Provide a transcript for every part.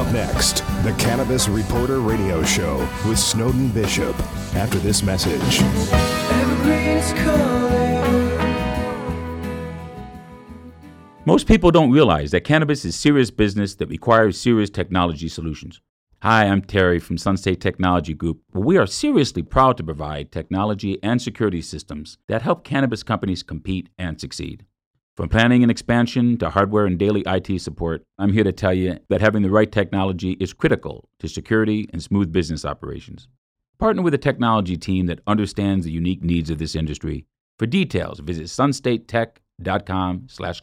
Up next, the Cannabis Reporter Radio Show with Snowden Bishop. After this message. Most people don't realize that cannabis is serious business that requires serious technology solutions. Hi, I'm Terry from Sunstate Technology Group. We are seriously proud to provide technology and security systems that help cannabis companies compete and succeed. From planning and expansion to hardware and daily IT support, I'm here to tell you that having the right technology is critical to security and smooth business operations. Partner with a technology team that understands the unique needs of this industry. For details, visit sunstatetech.com slash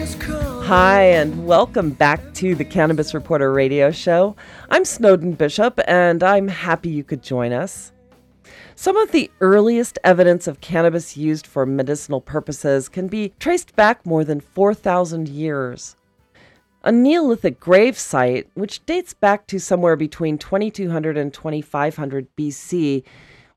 Hi, and welcome back to the Cannabis Reporter radio show. I'm Snowden Bishop, and I'm happy you could join us. Some of the earliest evidence of cannabis used for medicinal purposes can be traced back more than 4,000 years. A Neolithic grave site, which dates back to somewhere between 2200 and 2500 BC,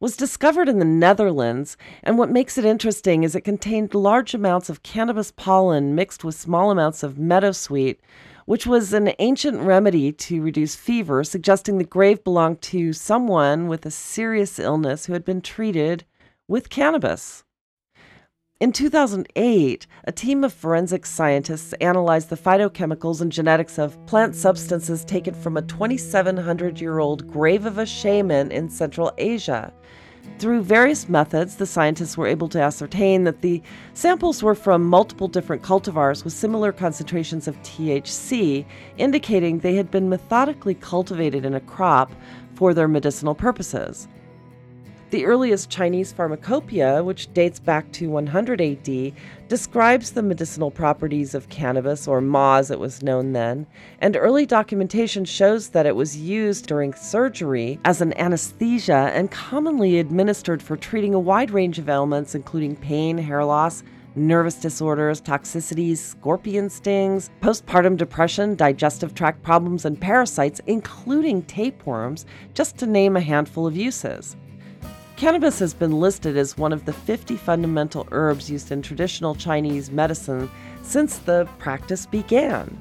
was discovered in the Netherlands, and what makes it interesting is it contained large amounts of cannabis pollen mixed with small amounts of meadowsweet, which was an ancient remedy to reduce fever, suggesting the grave belonged to someone with a serious illness who had been treated with cannabis. In 2008, a team of forensic scientists analyzed the phytochemicals and genetics of plant substances taken from a 2,700 year old grave of a shaman in Central Asia. Through various methods, the scientists were able to ascertain that the samples were from multiple different cultivars with similar concentrations of THC, indicating they had been methodically cultivated in a crop for their medicinal purposes. The earliest Chinese pharmacopoeia, which dates back to 100 AD, describes the medicinal properties of cannabis, or ma as it was known then, and early documentation shows that it was used during surgery as an anesthesia and commonly administered for treating a wide range of ailments, including pain, hair loss, nervous disorders, toxicities, scorpion stings, postpartum depression, digestive tract problems, and parasites, including tapeworms, just to name a handful of uses. Cannabis has been listed as one of the 50 fundamental herbs used in traditional Chinese medicine since the practice began.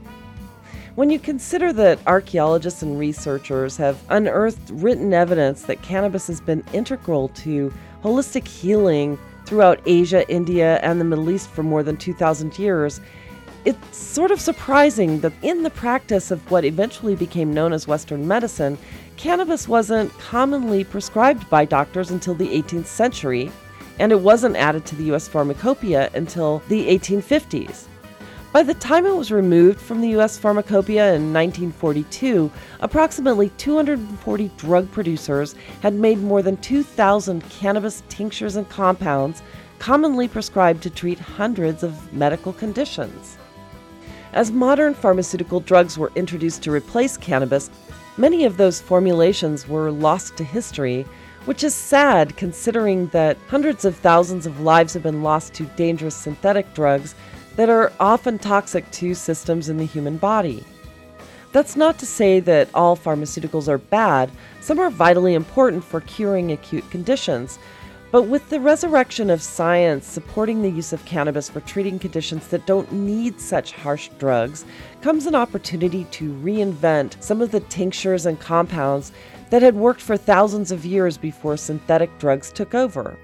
When you consider that archaeologists and researchers have unearthed written evidence that cannabis has been integral to holistic healing throughout Asia, India, and the Middle East for more than 2,000 years, it's sort of surprising that in the practice of what eventually became known as Western medicine, cannabis wasn't commonly prescribed by doctors until the 18th century, and it wasn't added to the U.S. pharmacopoeia until the 1850s. By the time it was removed from the U.S. pharmacopoeia in 1942, approximately 240 drug producers had made more than 2,000 cannabis tinctures and compounds commonly prescribed to treat hundreds of medical conditions. As modern pharmaceutical drugs were introduced to replace cannabis, many of those formulations were lost to history, which is sad considering that hundreds of thousands of lives have been lost to dangerous synthetic drugs that are often toxic to systems in the human body. That's not to say that all pharmaceuticals are bad, some are vitally important for curing acute conditions, but with the resurrection of science supporting the use of cannabis for treating conditions that don't need such harsh drugs, comes an opportunity to reinvent some of the tinctures and compounds that had worked for thousands of years before synthetic drugs took over.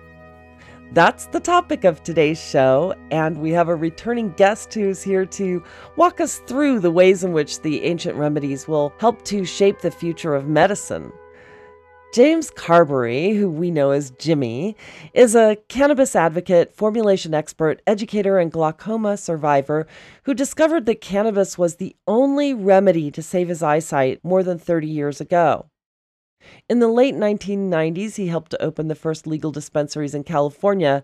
That's the topic of today's show, and we have a returning guest who's here to walk us through the ways in which the ancient remedies will help to shape the future of medicine. James Carberry, who we know as Jimmy, is a cannabis advocate, formulation expert, educator, and glaucoma survivor who discovered that cannabis was the only remedy to save his eyesight more than 30 years ago. In the late 1990s, he helped to open the first legal dispensaries in California.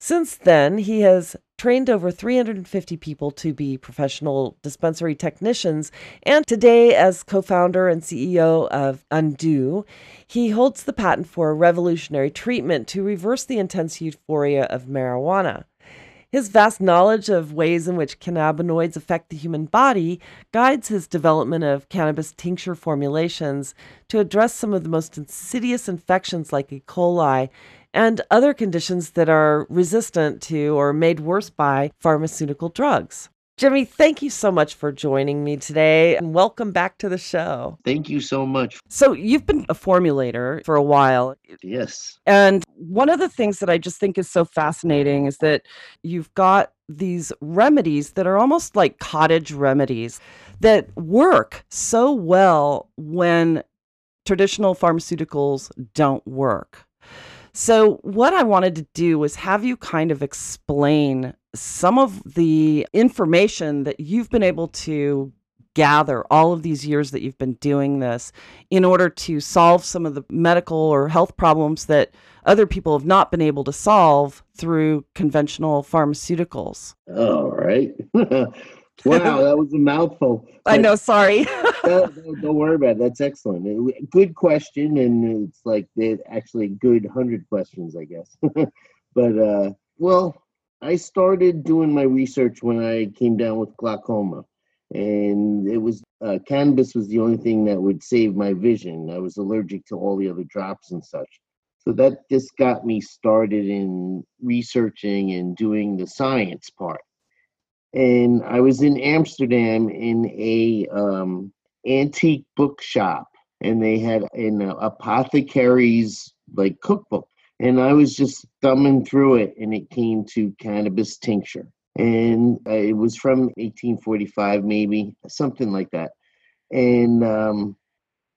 Since then, he has trained over 350 people to be professional dispensary technicians, and today, as co founder and CEO of Undo, he holds the patent for a revolutionary treatment to reverse the intense euphoria of marijuana. His vast knowledge of ways in which cannabinoids affect the human body guides his development of cannabis tincture formulations to address some of the most insidious infections like E. coli and other conditions that are resistant to or made worse by pharmaceutical drugs. Jimmy, thank you so much for joining me today and welcome back to the show. Thank you so much. So, you've been a formulator for a while. Yes. And one of the things that I just think is so fascinating is that you've got these remedies that are almost like cottage remedies that work so well when traditional pharmaceuticals don't work. So, what I wanted to do was have you kind of explain some of the information that you've been able to gather all of these years that you've been doing this in order to solve some of the medical or health problems that other people have not been able to solve through conventional pharmaceuticals. All right. wow, that was a mouthful. I know, sorry. don't, don't, worry about it. That's excellent. Good question, and it's like actually good hundred questions, I guess. but uh, well, I started doing my research when I came down with glaucoma, and it was uh, cannabis was the only thing that would save my vision. I was allergic to all the other drops and such. So that just got me started in researching and doing the science part. And I was in Amsterdam in a um, antique bookshop, and they had an apothecary's like cookbook. And I was just thumbing through it, and it came to cannabis tincture, and uh, it was from 1845, maybe something like that, and um,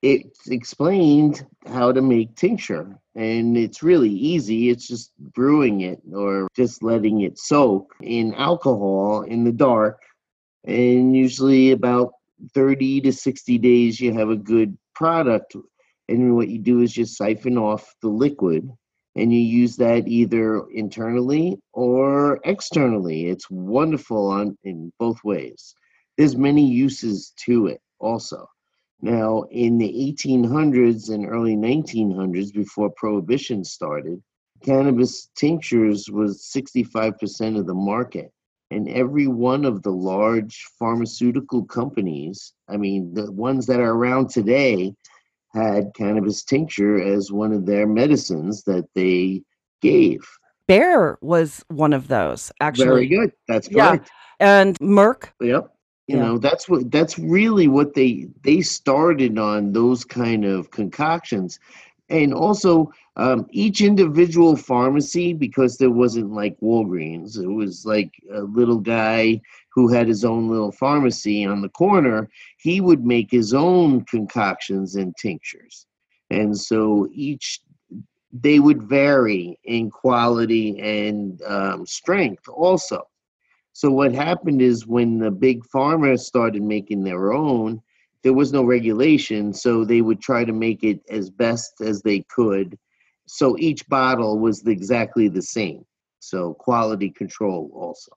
it explained how to make tincture, and it's really easy. It's just brewing it or just letting it soak in alcohol in the dark, and usually about 30 to 60 days, you have a good product. And what you do is just siphon off the liquid and you use that either internally or externally. It's wonderful on in both ways. There's many uses to it also. Now, in the 1800s and early 1900s, before prohibition started, cannabis tinctures was 65% of the market. And every one of the large pharmaceutical companies, I mean, the ones that are around today, had cannabis tincture as one of their medicines that they gave. Bayer was one of those, actually. Very good. That's correct. Yeah. And Merck. Yep. You yeah. know, that's what that's really what they they started on those kind of concoctions. And also um, each individual pharmacy, because there wasn't like Walgreens, it was like a little guy who had his own little pharmacy on the corner, he would make his own concoctions and tinctures. And so each they would vary in quality and um, strength also. So what happened is when the big farmers started making their own, there was no regulation, so they would try to make it as best as they could. So each bottle was exactly the same. So quality control also.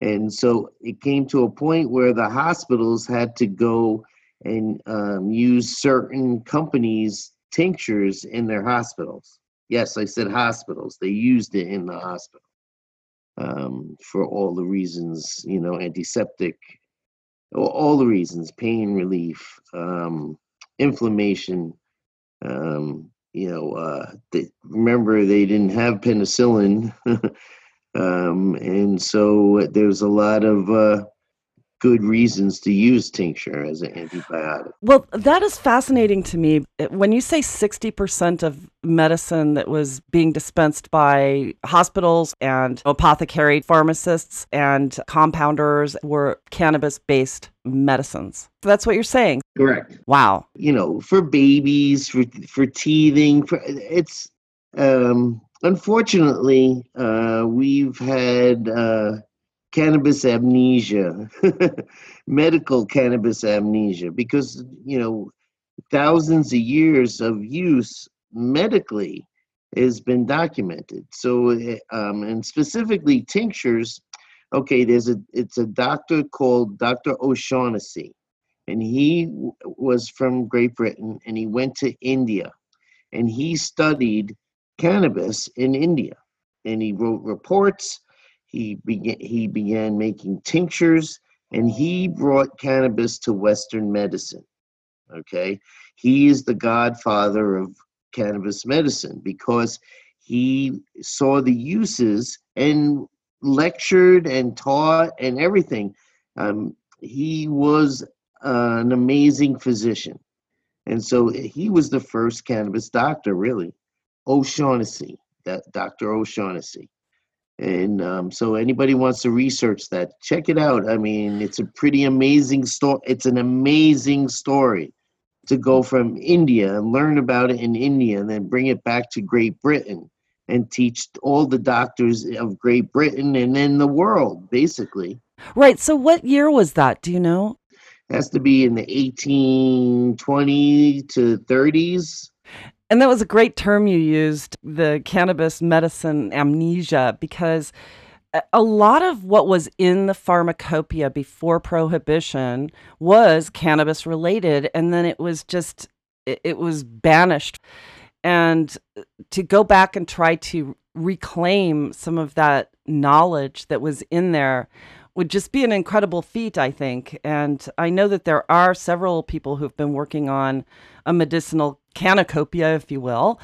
And so it came to a point where the hospitals had to go and um, use certain companies' tinctures in their hospitals. Yes, I said hospitals. They used it in the hospital um, for all the reasons, you know, antiseptic, all the reasons, pain relief, um, inflammation. Um, you know, uh, they, remember they didn't have penicillin. Um, and so there's a lot of uh, good reasons to use tincture as an antibiotic. Well, that is fascinating to me. When you say 60% of medicine that was being dispensed by hospitals and apothecary pharmacists and compounders were cannabis based medicines. That's what you're saying. Correct. Wow. You know, for babies, for for teething, for it's um unfortunately, uh, we've had uh, cannabis amnesia, medical cannabis amnesia, because, you know, thousands of years of use medically, has been documented. So, eh, um, and specifically tinctures. Okay, there's a it's a doctor called Dr. O'Shaughnessy, and he w- was from Great Britain, and he went to India, and he studied cannabis in India, and he wrote reports. He began he began making tinctures, and he brought cannabis to Western medicine. Okay, he is the godfather of cannabis medicine because he saw the uses and lectured and taught and everything. Um, he was uh, an amazing physician. And so he was the first cannabis doctor, really. O'Shaughnessy, that Dr. O'Shaughnessy. And um, so anybody wants to research that, check it out. I mean, it's a pretty amazing story. It's an amazing story to go from India and learn about it in India and then bring it back to Great Britain and teach all the doctors of Great Britain and then the world, basically. Right. So, what year was that? Do you know? It has to be in the 1820 to 30s. And that was a great term you used, the cannabis medicine amnesia, because a lot of what was in the pharmacopoeia before prohibition was cannabis related and then it was just it, was banished. And uh, to go back and try to reclaim some of that knowledge that was in there would just be an incredible feat i think. And i know that there are several people who've been working on a medicinal cannacopoeia if you will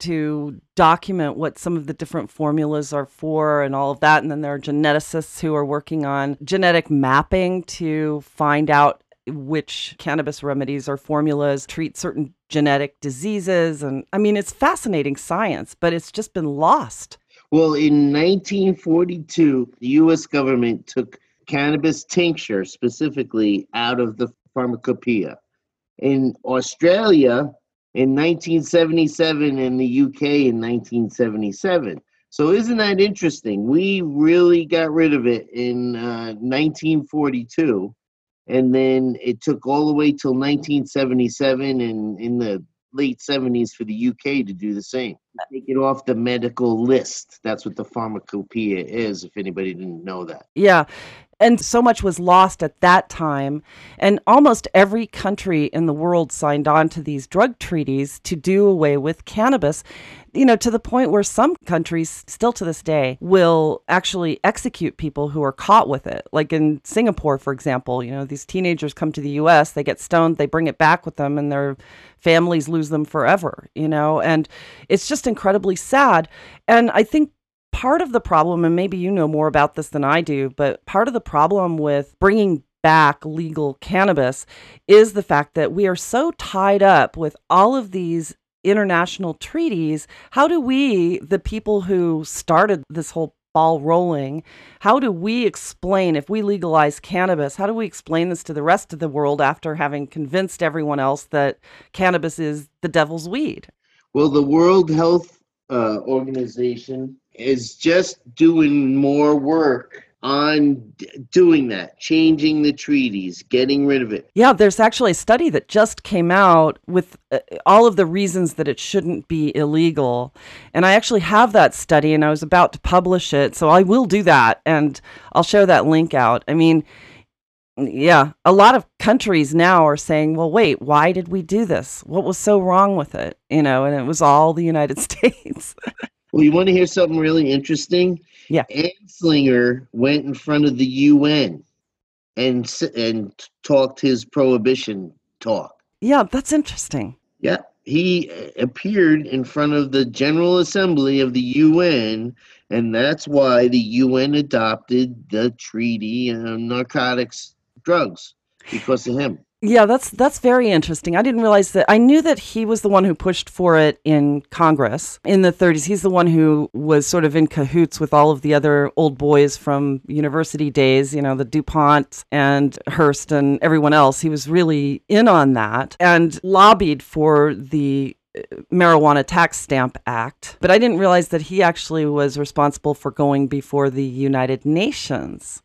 to document what some of the different formulas are for and all of that. And then there are geneticists who are working on genetic mapping to find out which cannabis remedies or formulas treat certain genetic diseases. And I mean, it's fascinating science, but it's just been lost. Well, in 1942, the US government took cannabis tincture specifically out of the pharmacopoeia. In Australia, in 1977 and the UK in 1977. So isn't that interesting? We really got rid of it in uh, 1942, and then it took all the way till 1977 and in the late 70s for the UK to do the same. Take it off the medical list. That's what the pharmacopoeia is, if anybody didn't know that. Yeah. And so much was lost at that time. And almost every country in the world signed on to these drug treaties to do away with cannabis, you know, to the point where some countries, still to this day, will actually execute people who are caught with it. Like in Singapore, for example, you know, these teenagers come to the US, they get stoned, they bring it back with them, and their families lose them forever, you know, and it's just incredibly sad. And I think part of the problem, and maybe you know more about this than I do, but part of the problem with bringing back legal cannabis is the fact that we are so tied up with all of these international treaties. How do we, the people who started this whole ball rolling, how do we explain, if we legalize cannabis, how do we explain this to the rest of the world after having convinced everyone else that cannabis is the devil's weed? Well, the World Health uh, Organization is just doing more work on doing that, changing the treaties, getting rid of it. Yeah, there's actually a study that just came out with uh, all of the reasons that it shouldn't be illegal. And I actually have that study and I was about to publish it. So I will do that and I'll share that link out. I mean, yeah, a lot of countries now are saying, well, wait, why did we do this? What was so wrong with it? You know, and it was all the United States. Well, you want to hear something really interesting? Yeah. Anslinger went in front of the UN and and talked his prohibition talk. Yeah, that's interesting. Yeah, he uh, appeared in front of the General Assembly of the UN, and that's why the UN adopted the Treaty on Narcotics Drugs because of him. Yeah, that's that's very interesting. I didn't realize that. I knew that he was the one who pushed for it in Congress in the 30s. He's the one who was sort of in cahoots with all of the other old boys from university days, you know, the DuPont and Hearst and everyone else. He was really in on that and lobbied for the uh, Marijuana Tax Stamp Act. But I didn't realize that he actually was responsible for going before the United Nations.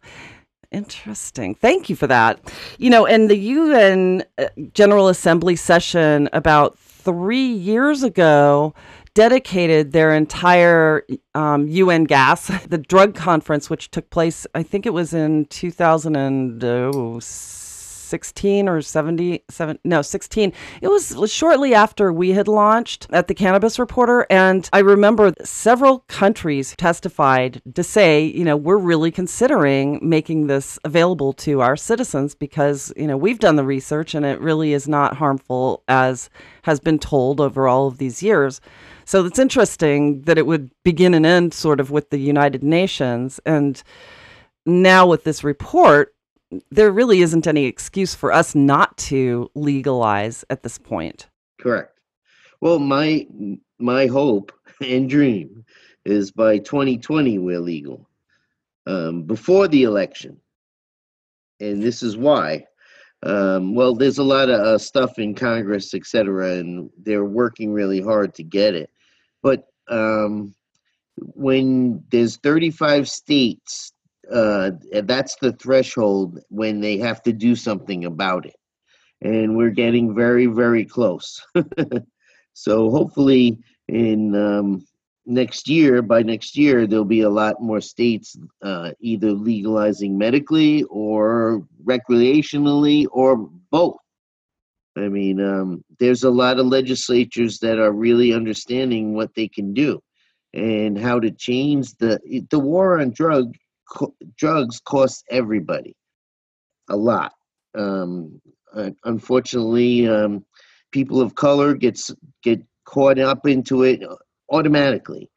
Interesting. Thank you for that. You know, in the UN uh, General Assembly session about three years ago dedicated their entire um, UNGASS, the drug conference, which took place, I think it was in 2006 16 or 77 no 16 it was shortly after we had launched at the cannabis reporter and i remember several countries testified to say you know we're really considering making this available to our citizens because you know we've done the research and it really is not harmful as has been told over all of these years. So it's interesting that it would begin and end sort of with the united nations. And now with this report there really isn't any excuse for us not to legalize at this point. Correct. Well, my my hope and dream is by 2020 we're legal um, before the election, and this is why. Um, well, there's a lot of uh, stuff in Congress, et cetera, and they're working really hard to get it. But um, when there's 35 states uh, that's the threshold when they have to do something about it. And we're getting very, very close. so hopefully, in um, next year, by next year, there'll be a lot more states uh, either legalizing medically or recreationally or both. I mean, um, there's a lot of legislatures that are really understanding what they can do and how to change the the war on drug co- drugs cost everybody a lot. Um, uh, unfortunately, um, people of color gets get caught up into it automatically,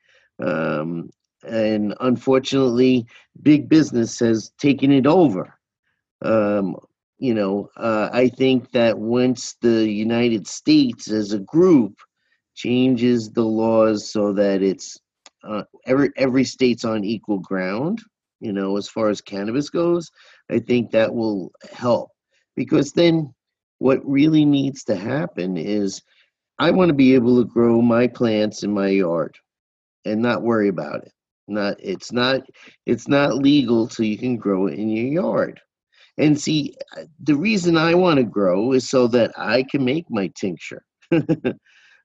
um, and unfortunately, big business has taken it over. Um, you know, uh, I think that once the United States as a group changes the laws so that it's uh, every every state's on equal ground, you know, as far as cannabis goes, I think that will help because then what really needs to happen is I want to be able to grow my plants in my yard and not worry about it. Not it's not it's not legal so you can grow it in your yard. And see, uh, the reason I want to grow is so that I can make my tincture.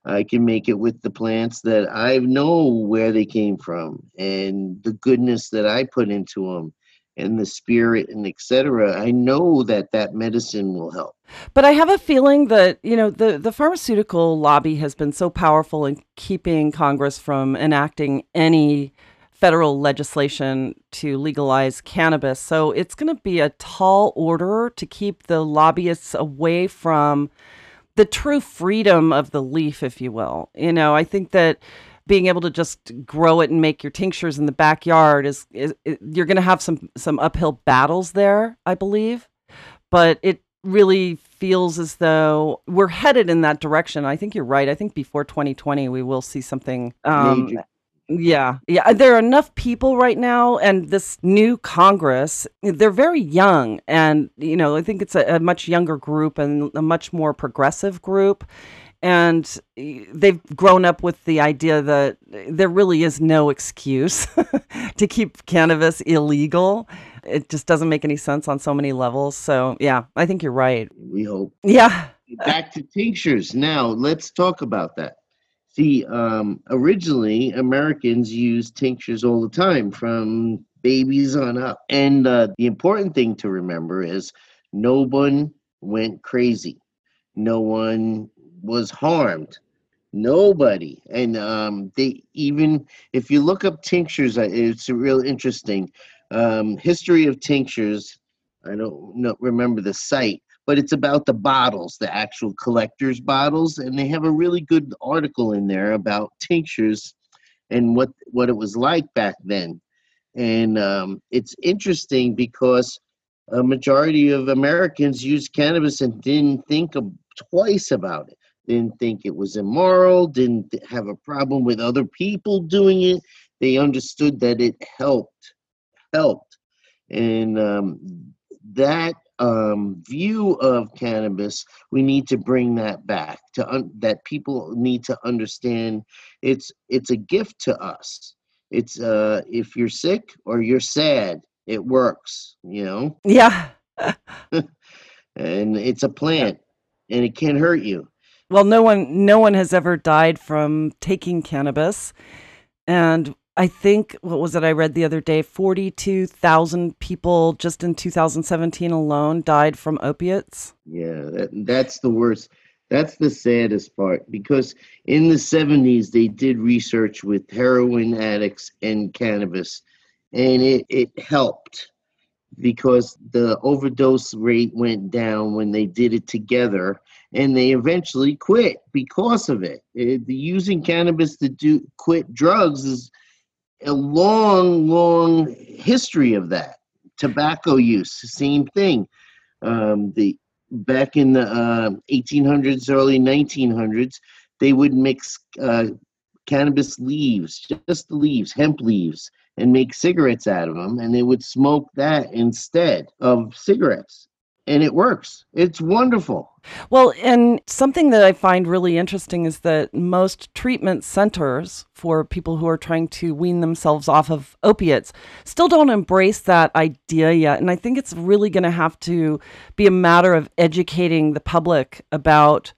I can make it with the plants that I know where they came from and the goodness that I put into them and the spirit and etc. I know that that medicine will help. But I have a feeling that, you know, the the pharmaceutical lobby has been so powerful in keeping Congress from enacting any federal legislation to legalize cannabis. So it's going to be a tall order to keep the lobbyists away from the true freedom of the leaf, if you will. You know, I think that being able to just grow it and make your tinctures in the backyard is, is, is you're going to have some some uphill battles there, I believe. But it really feels as though we're headed in that direction. I think you're right. I think before 2020 we will see something um, yeah, yeah. Uh, there are enough people right now, and this new Congress, they're very young. And, you know, I think it's a, a much younger group and a much more progressive group. And they've grown up with the idea that there really is no excuse to keep cannabis illegal. It just doesn't make any sense on so many levels. So, yeah, I think you're right. We hope. Yeah. Back to tinctures. Now, let's talk about that. See, um, originally Americans used tinctures all the time from babies on up. And uh, the important thing to remember is no one went crazy, no one was harmed. Nobody, and um, they even if you look up tinctures, uh, it's real interesting. Um, history of tinctures. I don't know, remember the site, but it's about the bottles, the actual collector's bottles, and they have a really good article in there about tinctures and what what it was like back then. And um, it's interesting because a majority of Americans used cannabis and didn't think of, twice about it. Didn't think it was immoral. Didn't have a problem with other people doing it. They understood that it helped, helped, and um, that um, view of cannabis, we need to bring that back to un- that people need to understand it's it's a gift to us. It's uh, if you're sick or you're sad, it works. You know. Yeah. and it's a plant, and it can't hurt you. well, no one no one has ever died from taking cannabis. And I think what was it I read the other day 42,000 people just in 2017 alone died from opiates. Yeah, that, that's the worst. That's the saddest part because in the 70s they did research with heroin addicts and cannabis and it, it helped because the overdose rate went down when they did it together and they eventually quit because of it. it the using cannabis to do quit drugs is a long, long history of that. Tobacco use, same thing. Um, the back in the uh, 1800s, early 1900s, they would mix uh, cannabis leaves, just the leaves, hemp leaves, and make cigarettes out of them, and they would smoke that instead of cigarettes and it works. It's wonderful. Well, and something that I find really interesting is that most treatment centers for people who are trying to wean themselves off of opiates still don't embrace that idea yet. And I think it's really going to have to be a matter of educating the public about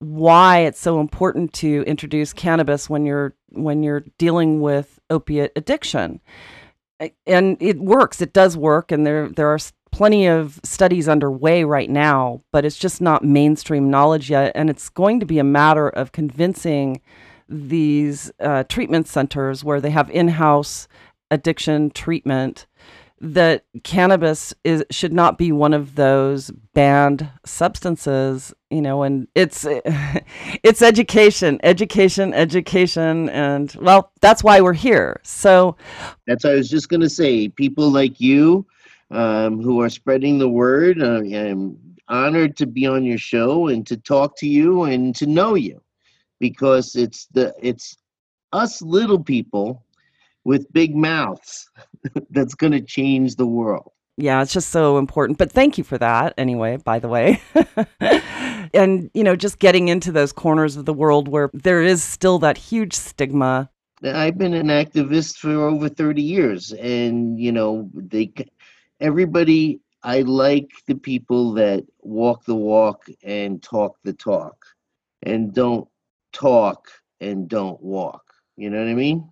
why it's so important to introduce cannabis when you're when you're dealing with opiate addiction and it works it does work and there there are plenty of studies underway right now, but it's just not mainstream knowledge yet. And it's going to be a matter of convincing these uh, treatment centers where they have in house addiction treatment that cannabis is should not be one of those banned substances you know and it's it's education education education and well that's why we're here so that's what i was just going to say people like you um, who are spreading the word. Uh, I'm honored to be on your show and to talk to you and to know you because it's the it's us little people with big mouths that's going to change the world. Yeah, it's just so important. But thank you for that anyway, by the way. and, you know, just getting into those corners of the world where there is still that huge stigma. I've been an activist for over 30 years and, you know, they everybody I like the people that walk the walk and talk the talk and don't talk and don't walk. You know what I mean?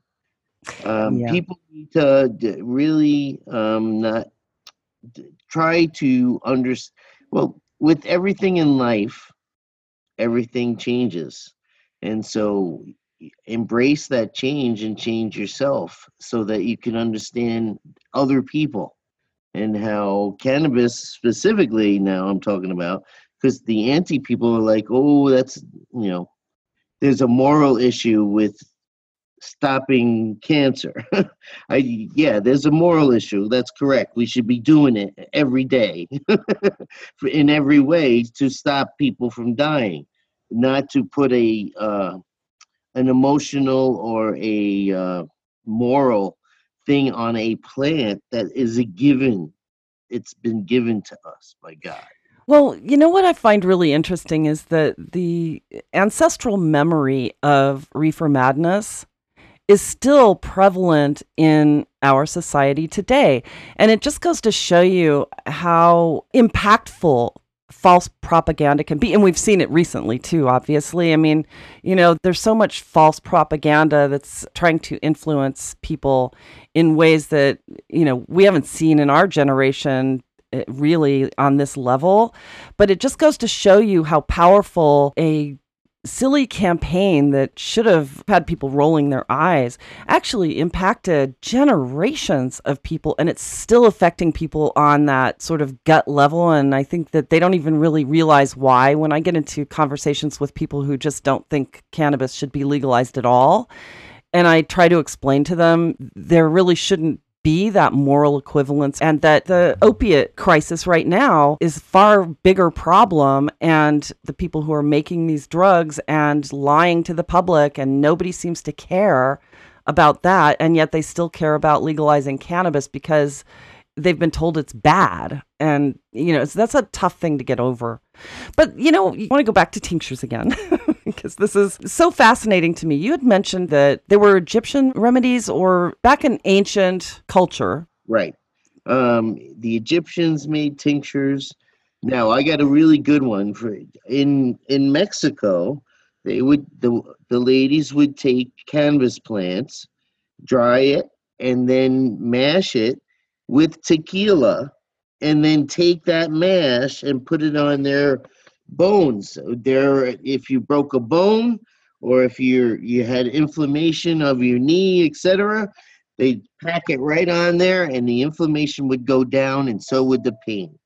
Um, yeah. People need to really um, not try to understand. Well, with everything in life, everything changes. And so embrace that change and change yourself so that you can understand other people and how cannabis specifically now I'm talking about because the anti people are like, oh, that's you know, there's a moral issue with stopping cancer. I yeah, there's a moral issue. That's correct. We should be doing it every day in every way to stop people from dying, not to put a uh, an emotional or a uh, moral thing on a plant that is a given. It's been given to us by God. Well, you know what I find really interesting is that the ancestral memory of reefer madness is still prevalent in our society today. And it just goes to show you how impactful false propaganda can be. And we've seen it recently too, obviously. I mean, you know, there's so much false propaganda that's trying to influence people in ways that, you know, we haven't seen in our generation eh, really on this level. But it just goes to show you how powerful a silly campaign that should have had people rolling their eyes actually impacted generations of people and it's still affecting people on that sort of gut level and i think that they don't even really realize why. When i get into conversations with people who just don't think cannabis should be legalized at all and I try to explain to them there really shouldn't be that moral equivalence and that the opiate crisis right now is far bigger problem and the people who are making these drugs and lying to the public and nobody seems to care about that and yet they still care about legalizing cannabis because they've been told it's bad and you know that's a tough thing to get over. But you know you want to go back to tinctures again because this is so fascinating to me. You had mentioned that there were egyptian remedies or back in ancient culture. Right. Um, the egyptians made tinctures. Now I got a really good one for in in Mexico. They would the the ladies would take cannabis plants, dry it, and then mash it with tequila, and then take that mash and put it on their bones. There, if you broke a bone or if you you had inflammation of your knee, etc., they pack it right on there, and the inflammation would go down, and so would the pain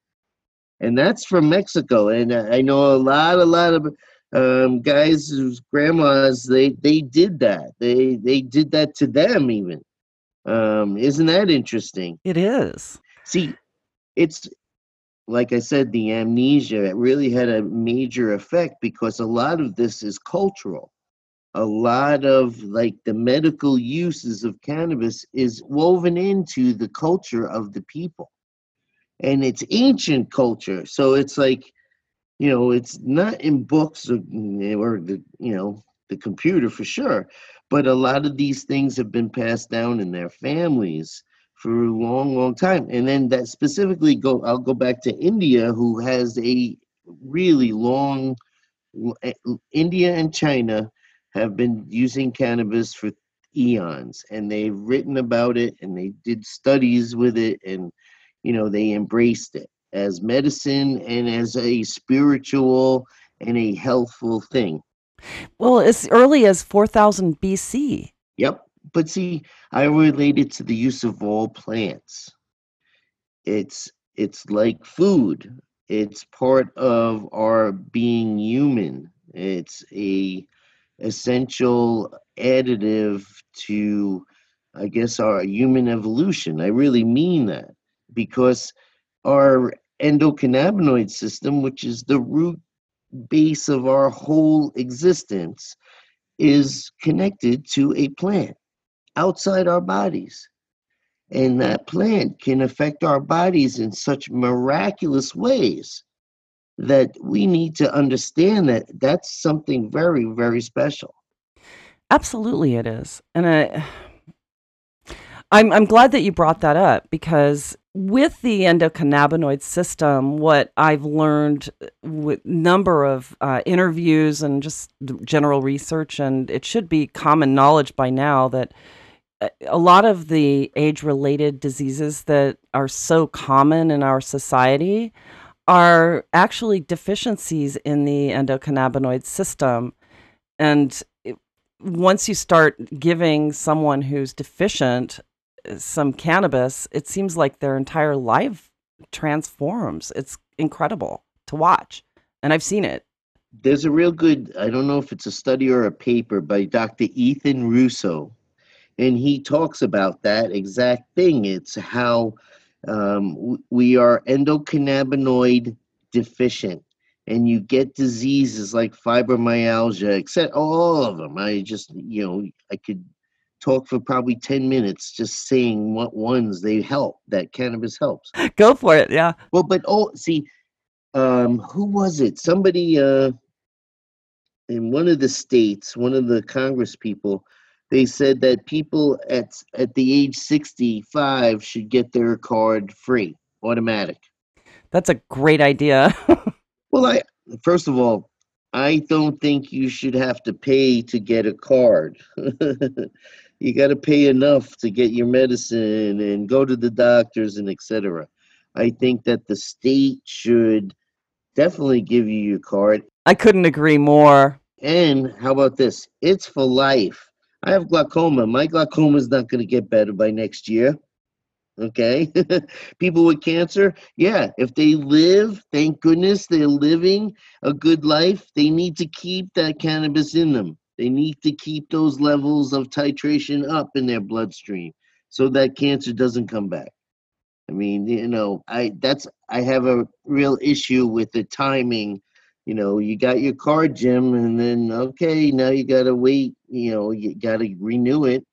and that's from Mexico. And I know a lot, a lot of um, guys whose grandmas they they did that. They they did that to them even. Um, isn't that interesting? It is. See, it's like I said, the amnesia it really had a major effect because a lot of this is cultural. A lot of like the medical uses of cannabis is woven into the culture of the people and it's ancient culture. So it's like, you know, it's not in books or, or the, you know, the computer for sure, but a lot of these things have been passed down in their families for a long, long time. And then that specifically go, I'll go back to India, who has a really long, eh, India and China have been using cannabis for eons and they've written about it and they did studies with it and you know they embraced it as medicine and as a spiritual and a healthful thing. Well as early as 4000 bc yep but see i relate it to the use of all plants. It's it's like food. It's part of our being human. It's a essential additive to i guess our human evolution. I really mean that because our endocannabinoid system, which is the root base of our whole existence, is connected to a plant outside our bodies. And that plant can affect our bodies in such miraculous ways that we need to understand that that's something very, very special. Absolutely, it is. And I. I'm I'm glad that you brought that up because with the endocannabinoid system, what I've learned with number of uh, interviews and just general research, and it should be common knowledge by now that Uh, a lot of the age-related diseases that are so common in our society are actually deficiencies in the endocannabinoid system, and once you start giving someone who's deficient uh, some cannabis, it seems like their entire life transforms. It's incredible to watch. And I've seen it. There's a real good, I don't know if it's a study or a paper by Dr. Ethan Russo. And he talks about that exact thing. It's how um, we are endocannabinoid deficient and you get diseases like fibromyalgia, except all of them. I just, you know, I could talk for probably 10 minutes just saying what ones they help that cannabis helps go for it yeah well but oh see um who was it somebody uh in one of the states one of the congress people they said that people at at the age 65 should get their card free automatic that's a great idea well i first of all I don't think you should have to pay to get a card. you got to pay enough to get your medicine and go to the doctors and etc. I think that the state should definitely give you your card. I couldn't agree more. And how about this? It's for life. I have glaucoma. My glaucoma is not going to get better by next year. Okay. People with cancer, yeah, if they live, thank goodness they're living a good life, they need to keep that cannabis in them. They need to keep those levels of titration up in their bloodstream so that cancer doesn't come back. I mean, you know, I that's I have a real issue with the timing. You know, you got your card, Jim, and then okay, now you got to wait. You know, you got to renew it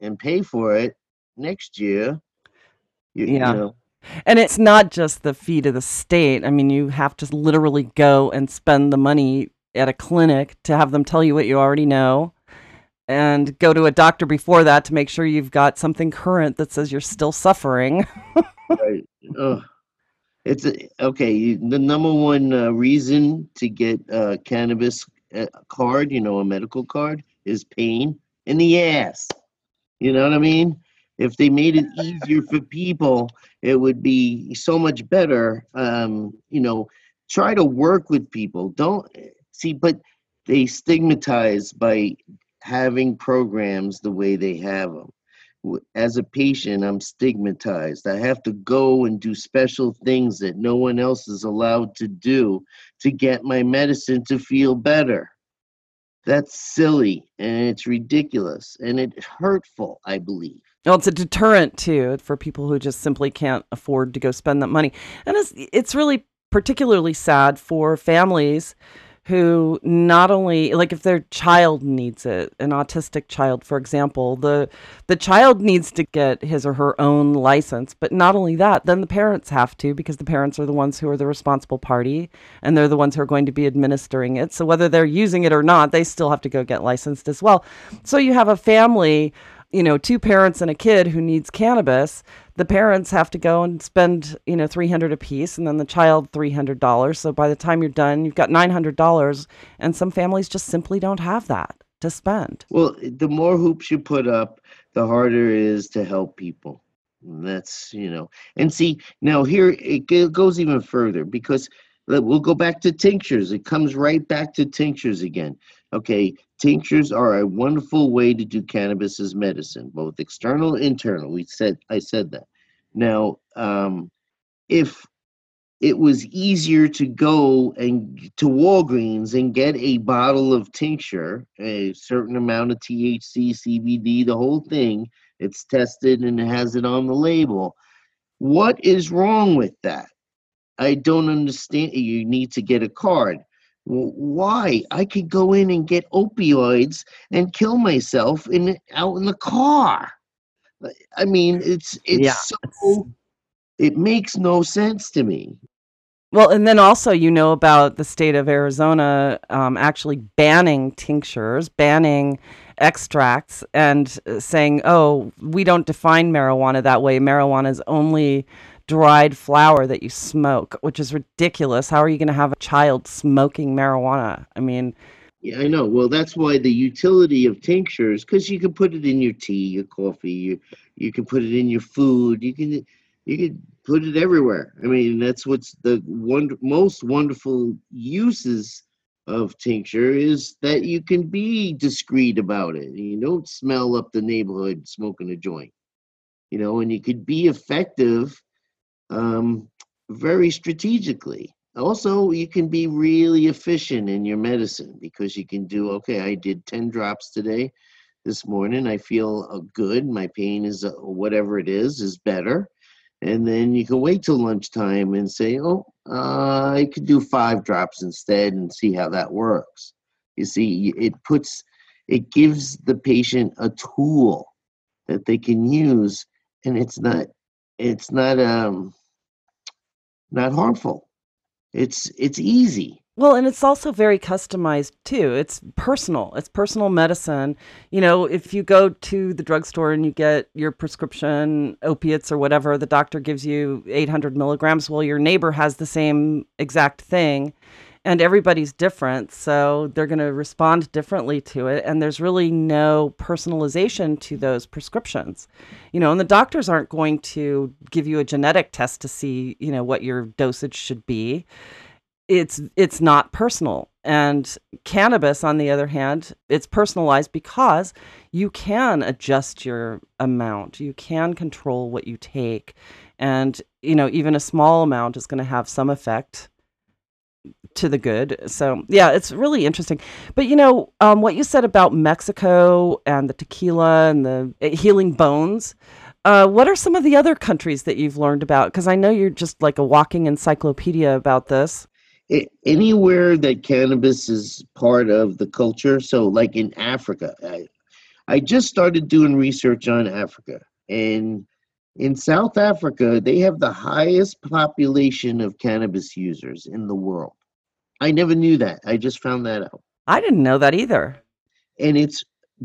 and pay for it next year. You, yeah. You know. And it's not just the fee to the state. I mean, you have to literally go and spend the money at a clinic to have them tell you what you already know and go to a doctor before that to make sure you've got something current that says you're still suffering. right. It's a, okay. The number one uh, reason to get a cannabis uh, card, you know, a medical card, is pain in the ass. You know what I mean? If they made it easier for people, it would be so much better. Um, you know, try to work with people. Don't see, but they stigmatize by having programs the way they have them as a patient, I'm stigmatized. I have to go and do special things that no one else is allowed to do to get my medicine to feel better. That's silly and it's ridiculous and it's hurtful, I believe. Well, it's a deterrent too for people who just simply can't afford to go spend that money. And it's it's really particularly sad for families who not only like if their child needs it an autistic child for example the the child needs to get his or her own license. But not only that then the parents have to because the parents are the ones who are the responsible party and they're the ones who are going to be administering it. So whether they're using it or not they still have to go get licensed as well. So you have a family you know, two parents and a kid who needs cannabis, the parents have to go and spend, you know, 300 a piece and then the child $300. So by the time you're done, you've got $900 and some families just simply don't have that to spend. Well, the more hoops you put up, the harder it is to help people. That's, you know, and see, now here it goes even further because we'll go back to tinctures. It comes right back to tinctures again. Okay, tinctures are a wonderful way to do cannabis as medicine, both external and internal. We said I said that. Now, um, if it was easier to go and to Walgreens and get a bottle of tincture, a certain amount of THC, CBD, the whole thing. It's tested and it has it on the label. What is wrong with that? I don't understand. You need to get a card why? I could go in and get opioids and kill myself in out in the car. I mean it's it's yeah. so it makes no sense to me. Well and then also you know about the state of arizona um, actually banning tinctures banning extracts and uh, saying oh we don't define marijuana that way. Marijuana is only dried flower that you smoke, which is ridiculous. How are you going to have a child smoking marijuana? I mean, yeah, I know. Well, that's why the utility of tinctures, because you can put it in your tea, your coffee, you you can put it in your food. You can you can put it everywhere. I mean, that's what's the one most wonderful uses of tincture is that you can be discreet about it. You don't smell up the neighborhood smoking a joint. You know, and you could be effective um, very strategically. Also, you can be really efficient in your medicine because you can do okay, I did 10 drops today. This morning, I feel uh, good. My pain is uh, whatever it is, is better. And then you can wait till lunchtime and say, oh, uh, I could do five drops instead and see how that works. You see, it puts, it gives the patient a tool that they can use, and it's not it's not um not harmful. It's it's easy. Well, and it's also very customized too. It's personal. It's personal medicine. You know, if you go to the drugstore and you get your prescription opiates or whatever, the doctor gives you 800 milligrams. Well, your neighbor has the same exact thing and everybody's different so they're going to respond differently to it and there's really no personalization to those prescriptions. You know and the doctors aren't going to give you a genetic test to see you know what your dosage should be. It's it's not personal and cannabis on the other hand it's personalized because you can adjust your amount you can control what you take and you know even a small amount is going to have some effect to the good. So yeah, it's really interesting. But you know, um, what you said about Mexico and the tequila and the uh, healing bones. Uh, what are some of the other countries that you've learned about? Because I know you're just like a walking encyclopedia about this. It, anywhere that cannabis is part of the culture, so like in Africa, I, I just started doing research on Africa, and in South Africa, they have the highest population of cannabis users in the world. I never knew that. I just found that out. I didn't know that either. And it's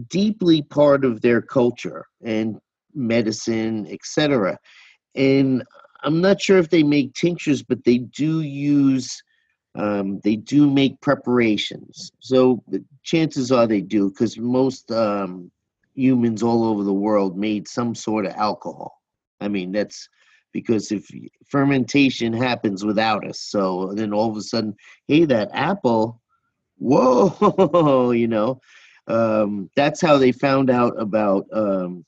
deeply part of their culture and medicine, etc. And I'm not sure if they make tinctures, but they do use um, they do make preparations. So chances are they do because most um, humans all over the world made some sort of alcohol. I mean, that's because if fermentation happens without us, so then all of a sudden, hey, that apple, whoa, you know, um, that's how they found out about um,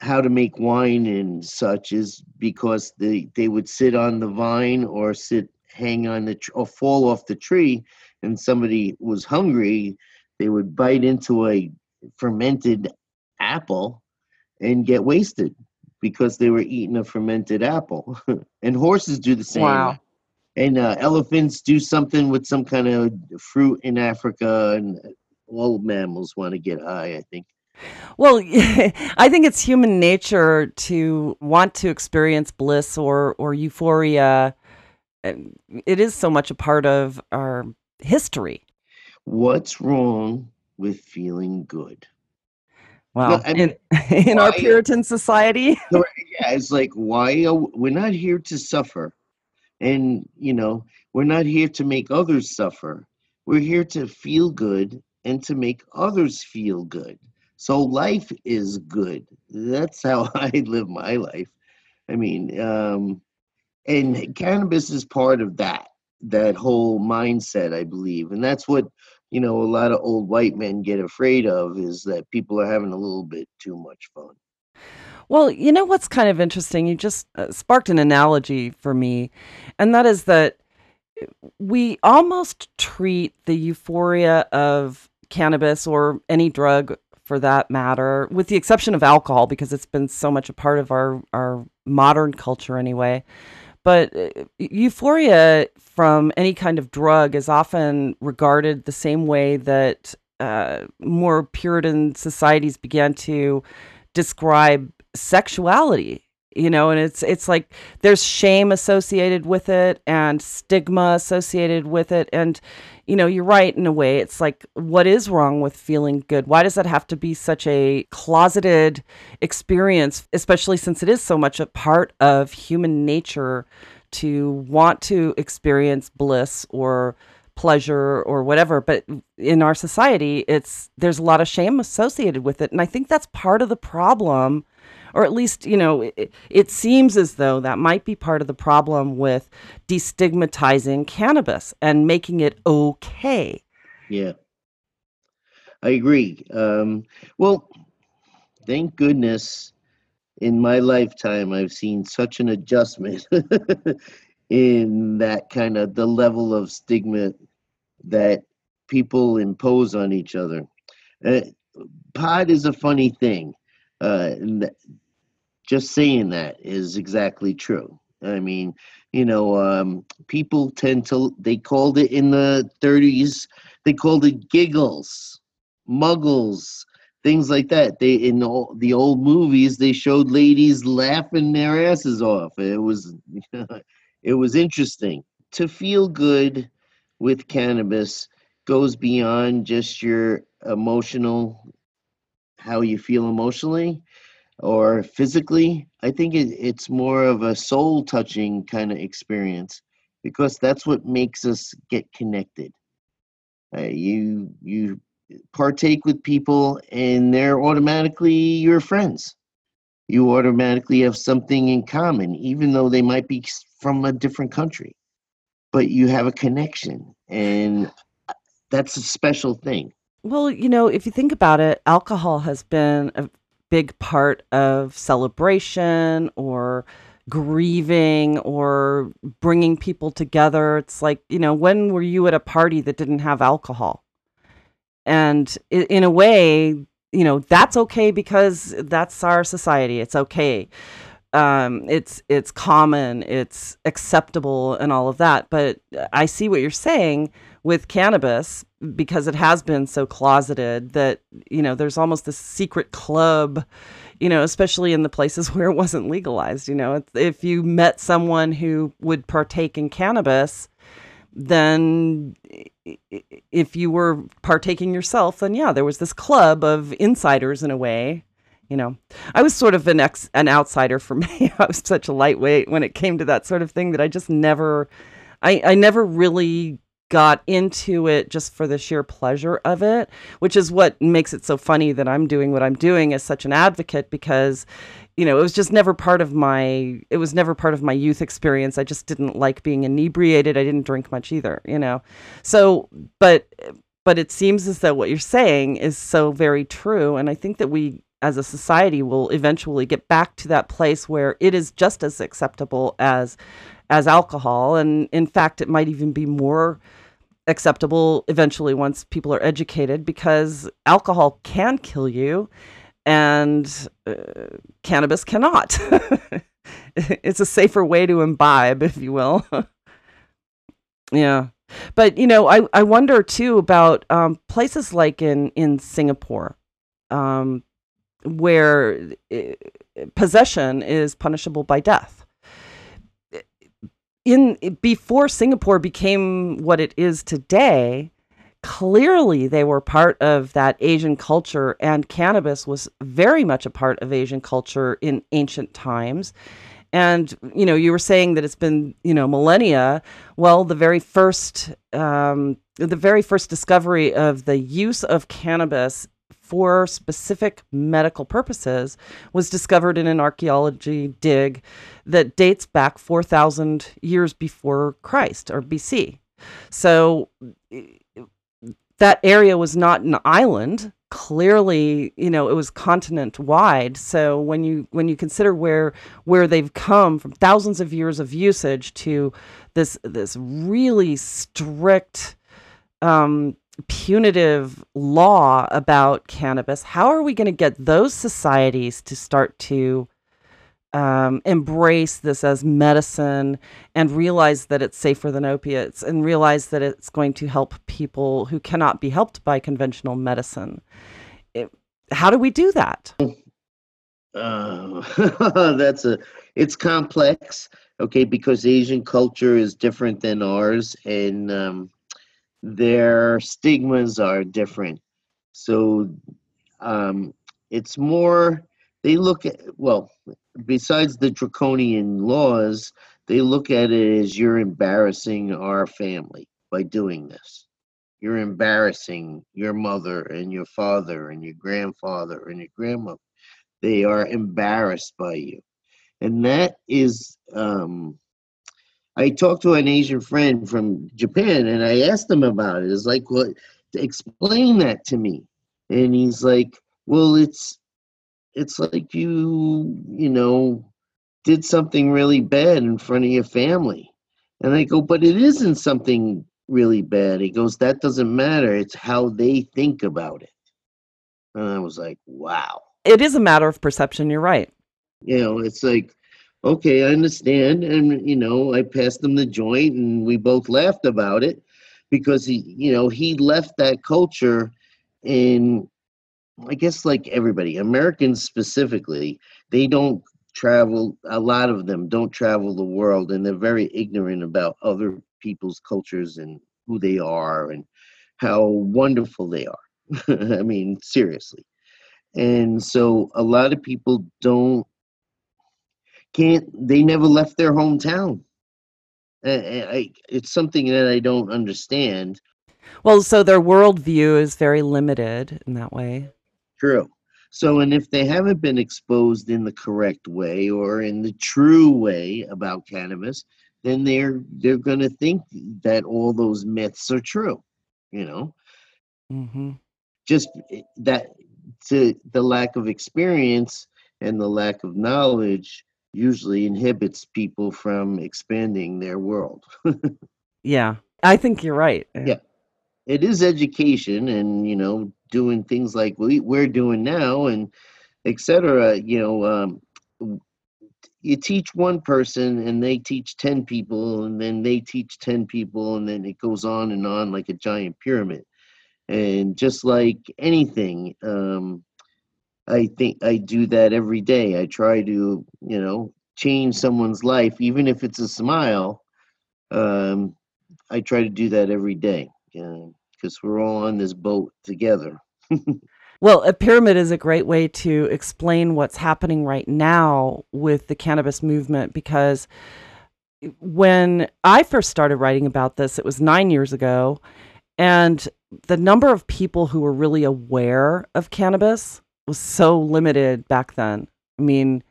how to make wine and such is because they they would sit on the vine or sit hang on the tr- or fall off the tree and somebody was hungry they would bite into a fermented apple and get wasted because they were eating a fermented apple and horses do the same Wow. and uh, elephants do something with some kind of fruit in africa and all mammals want to get high i think Well, I think it's human nature to want to experience bliss or or euphoria. It is so much a part of our history. what's wrong with feeling good Well, I mean, in, in our Puritan society, yeah it's like why are, we're not here to suffer. And you know we're not here to make others suffer. We're here to feel good and to make others feel good. So life is good. That's how i live my life. I mean um and cannabis is part of that that whole mindset i believe. And that's what you know a lot of old white men get afraid of is that people are having a little bit too much fun Well, you know what's kind of interesting? You just uh, sparked an analogy for me, and that is that we almost treat the euphoria of cannabis or any drug for that matter, with the exception of alcohol, because it's been so much a part of our, our modern culture anyway. But uh, euphoria from any kind of drug is often regarded the same way that uh, more Puritan societies began to describe sexuality you know and it's it's like there's shame associated with it and stigma associated with it. And you know you're right in a way. It's like what is wrong with feeling good? Why does that have to be such a closeted experience especially since it is so much a part of human nature to want to experience bliss or pleasure or whatever? But in our society it's there's a lot of shame associated with it. And i think that's part of the problem or at least you know it, it seems as though that might be part of the problem with destigmatizing cannabis and making it okay Yeah, I agree. Um, well, thank goodness in my lifetime I've seen such an adjustment in that kind of the level of stigma that people impose on each other. Uh, pot is a funny thing. Uh, just saying that is exactly true. I mean, you know, um, people tend to, they called it in the 30s, they called it giggles, muggles, things like that. They, in the old movies, they showed ladies laughing their asses off. It was, it was interesting. To feel good with cannabis goes beyond just your emotional, how you feel emotionally or physically. I think it, it's more of a soul touching kind of experience because that's what makes us get connected. Uh, you you partake with people and they're automatically your friends. You automatically have something in common, even though they might be from a different country, but you have a connection, and uh, that's a special thing. Well, you know, if you think about it, alcohol has been a big part of celebration or grieving or bringing people together. It's like, you know, when were you at a party that didn't have alcohol? And in a way, you know, that's okay because that's our society. It's okay. Um, it's it's common, it's acceptable, and all of that. But I see what you're saying with cannabis because it has been so closeted that you know there's almost this secret club you know especially in the places where it wasn't legalized you know if- you met someone who would partake in cannabis then if you were partaking yourself then yeah there was this club of insiders in a way You know, I was sort of an ex an outsider for me. I was such a lightweight when it came to that sort of thing that I just never, I I never really got into it just for the sheer pleasure of it, which is what makes it so funny that I'm doing what I'm doing as such an advocate because you know, it was just never part of my it was never part of my youth experience. I just didn't like being inebriated. I didn't drink much either, you know. So, but but it seems as though what you're saying is so very true and I think that we as a society will eventually get back to that place where it is just as acceptable as as alcohol and in fact it might even be more acceptable eventually once people are educated because alcohol can kill you and uh, cannabis cannot. it's a safer way to imbibe, if you will. yeah. But, you know, I, I wonder too about um, places like in, in Singapore, um, where uh, possession is punishable by death. In before Singapore became what it is today, clearly they were part of that Asian culture, and cannabis was very much a part of Asian culture in ancient times. And you know, you were saying that it's been you know millennia. Well, the very first um, the very first discovery of the use of cannabis for specific medical purposes was discovered in an archaeology dig that dates back 4,000 years before Christ or BC. So that area was not an island clearly you know it was continent wide so when you when you consider where where they've come from thousands of years of usage to this this really strict um punitive law about cannabis how are we going to get those societies to start to um, embrace this as medicine and realize that it's safer than opiates and realize that it's going to help people who cannot be helped by conventional medicine. It, how do we do that? Uh, that's a it's complex okay because asian culture is different than ours and um, their stigmas are different so um, it's more they look at well besides the draconian laws, they look at it as you're embarrassing our family by doing this. You're embarrassing your mother and your father and your grandfather and your grandmother. They are embarrassed by you. And that is, um, I talked to an Asian friend from Japan and I asked him about it. It's like, well, explain that to me. And he's like, well, it's it's like you, you know, did something really bad in front of your family. And I go, but it isn't something really bad. He goes, that doesn't matter. It's how they think about it. And I was like, wow. It is a matter of perception. You're right. You know, it's like, okay, I understand. And, you know, I passed him the joint and we both laughed about it because he, you know, he left that culture in I guess like everybody, Americans specifically, they don't travel. A lot of them don't travel the world, and they're very ignorant about other people's cultures and who they are and how wonderful they are. I mean, seriously. And so a lot of people don't can't they never left their hometown. I, it's something that I don't understand. Well, so their worldview is very limited in that way. True. So, and if they haven't been exposed in the correct way or in the true way about cannabis, then they're they're going to think that all those myths are true. You know, mm-hmm. just eh, that to the lack of experience and the lack of knowledge usually inhibits people from expanding their world. yeah, I think you're right. Yeah, it is education, and you know, doing things like we, we're doing now and etc you know um, you teach one person and they teach 10 people and then they teach 10 people and then it goes on and on like a giant pyramid and just like anything um, i think i do that every day i try to you know change someone's life even if it's a smile um, i try to do that every day because we're all on this boat together. Well, a pyramid is a great way to explain what's happening right now with the cannabis movement because when I first started writing about this, it was nine years ago, and the number of people who were really aware of cannabis was so limited back then. I mean,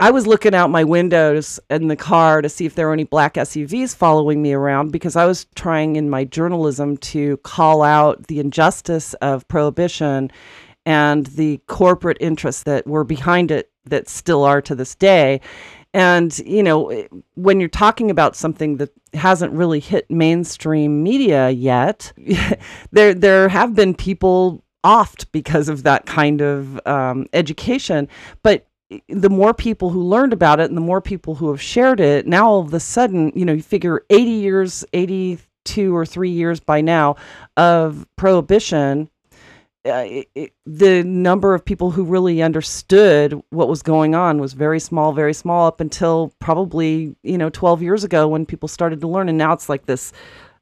I was looking out my windows in the car to see if there were any black SUVs following me around because I was trying in my journalism to call out the injustice of prohibition and the corporate interests that were behind it that still are to this day. And, you know, when you're talking about something that hasn't really hit mainstream media yet, there there have been people offed because of that kind of um, education. But the more people who learned about it and the more people who have shared it, now all of a sudden, you know, you figure 80 years, 82 or three years by now of prohibition, uh, it, it, the number of people who really understood what was going on was very small, very small up until probably, you know, 12 years ago when people started to learn. And now it's like this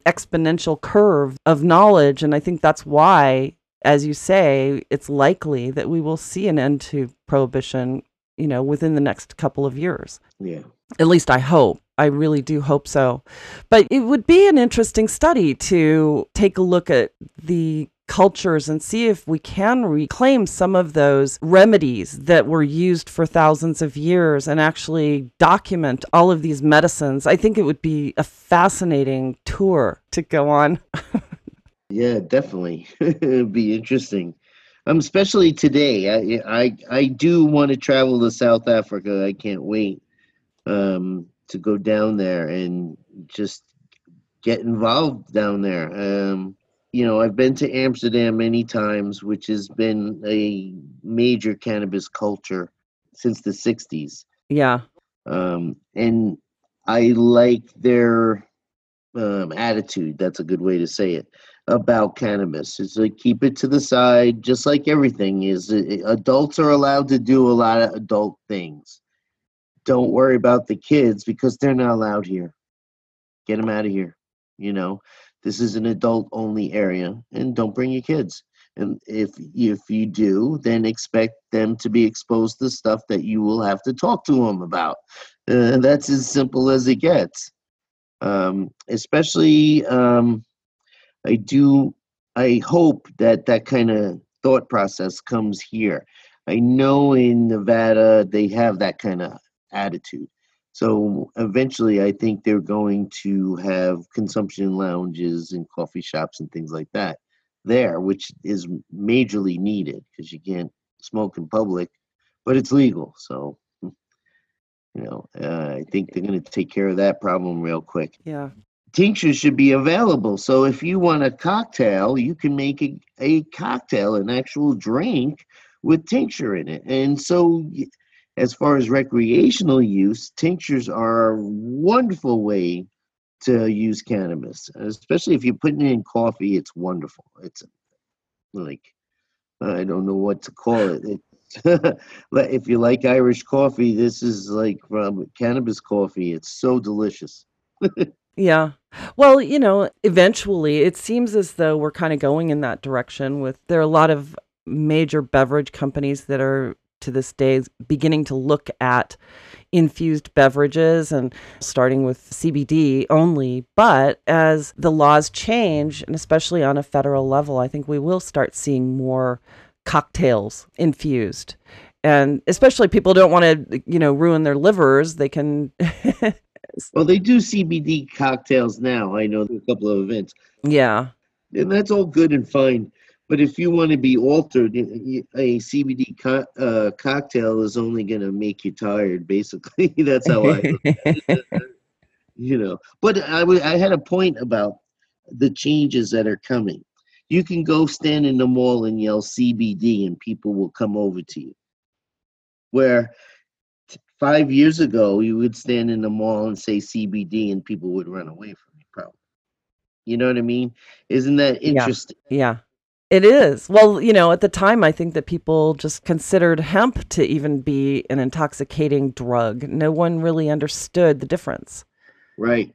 exponential curve of knowledge. And I think that's why as you say, it's likely that we will see an end to prohibition you know, within the next couple of years. Yeah. At least I hope. I really do hope so. But it would be an interesting study to take a look at the cultures and see if we can reclaim some of those remedies that were used for thousands of years and actually document all of these medicines. I think it would be a fascinating tour to go on. yeah, definitely. It'd be interesting um, especially today. I I I do want to travel to South Africa. I can't wait um, to go down there and just get involved down there. Um, you know, I've been to Amsterdam many times, which has been a major cannabis culture since the '60s. Yeah. Um, and I like their um, attitude. That's a good way to say it about cannabis. is like keep it to the side, just like everything is. Adults are allowed to do a lot of adult things. Don't worry about the kids because they're not allowed here. Get them out of here. You know, this is an adult only area, and don't bring your kids. And if if you do, then expect them to be exposed to stuff that you will have to talk to them about. Uh, that's as simple as it gets. Um, especially. Um, I do, I hope that that kind of thought process comes here. I know in Nevada they have that kind of attitude. So eventually, I think they're going to have consumption lounges and coffee shops and things like that there, which is majorly needed because you can't smoke in public, but it's legal. So, you know, uh, I think they're going to take care of that problem real quick. Yeah tinctures should be available. So if you want a cocktail, you can make a, a cocktail, an actual drink with tincture in it. And so as far as recreational use, tinctures are a wonderful way to use cannabis, especially if you're putting it in coffee. It's wonderful. It's like I don't know what to call it. it if you like Irish coffee, this is like from cannabis coffee. It's so delicious. Yeah. Well, you know, eventually it seems as though we're kind of going in that direction with there are a lot of major beverage companies that are to this day beginning to look at infused beverages and starting with CBD only. But as the laws change, and especially on a federal level, I think we will start seeing more cocktails infused. And especially people don't want to, you know, ruin their livers. They can Well, they do CBD cocktails now. I know there are a couple of events. Yeah. And that's all good and fine. But if you want to be altered, a CBD co- uh, cocktail is only going to make you tired, basically. that's how I, you know. But I, w- I had a point about the changes that are coming. You can go stand in the mall and yell CBD, and people will come over to you. Where five years ago, you would stand in the mall and say CBD, and people would run away from you. Probably, you know what I mean? Isn't that interesting? Yeah. yeah. It is. Well, you know, at the time, I think that people just considered hemp to even be an intoxicating drug. No one really understood the difference. Right.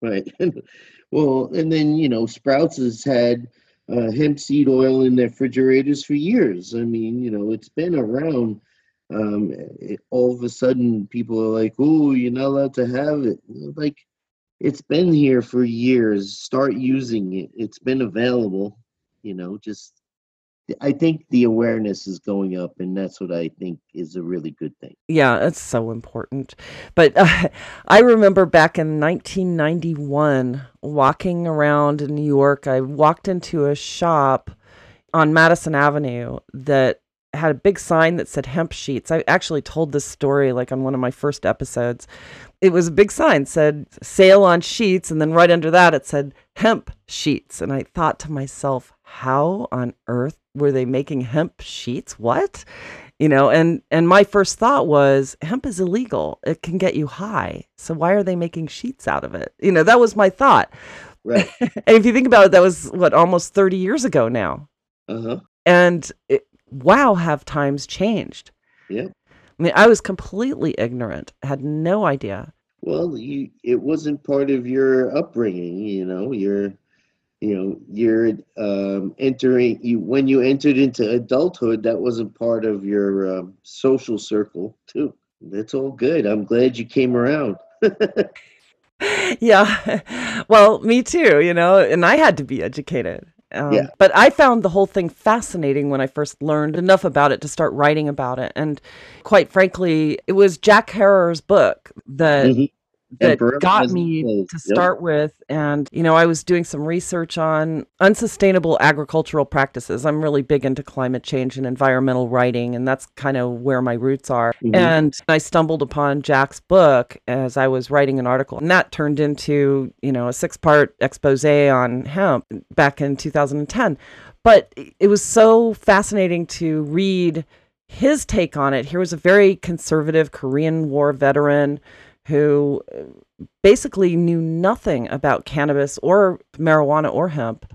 Right. well, and then, you know, Sprouts has had uh, hemp seed oil in their refrigerators for years. I mean, you know, it's been around. Um, it, all of a sudden, people are like, "Oh, you're not allowed to have it." Like, it's been here for years. Start using it. It's been available. You know, just I think the awareness is going up, and that's what I think is a really good thing. Yeah, it's so important. But uh, I remember back in 1991 walking around in New York, I walked into a shop on Madison Avenue that had a big sign that said hemp sheets. I actually told this story like on one of my first episodes. It was a big sign said sale on sheets and then right under that it said hemp sheets and I thought to myself, how on earth were they making hemp sheets? What? You know, and and my first thought was hemp is illegal. It can get you high. So why are they making sheets out of it? You know, that was my thought. Right. and if you think about it, that was what almost 30 years ago now. Uh-huh. And it, wow, have times changed. Yeah. I mean, I was completely ignorant, had no idea. Well, you it wasn't part of your upbringing, you know. You're you know you're um, entering you when you entered into adulthood that wasn't part of your um, social circle too that's all good i'm glad you came around yeah well me too you know and i had to be educated um, Yeah. but i found the whole thing fascinating when i first learned enough about it to start writing about it and quite frankly it was jack herer's book that Mhm. That got me to Yep. start with and you know i was doing some research on unsustainable agricultural practices i'm really big into climate change and environmental writing and that's kind of where my roots are Mhm. and i stumbled upon jack's book as i was writing an article and that turned into you know a six part expose on hemp back in 2010 but it was so fascinating to read his take on it here was a very conservative korean war veteran who uh, basically knew nothing about cannabis or marijuana or hemp.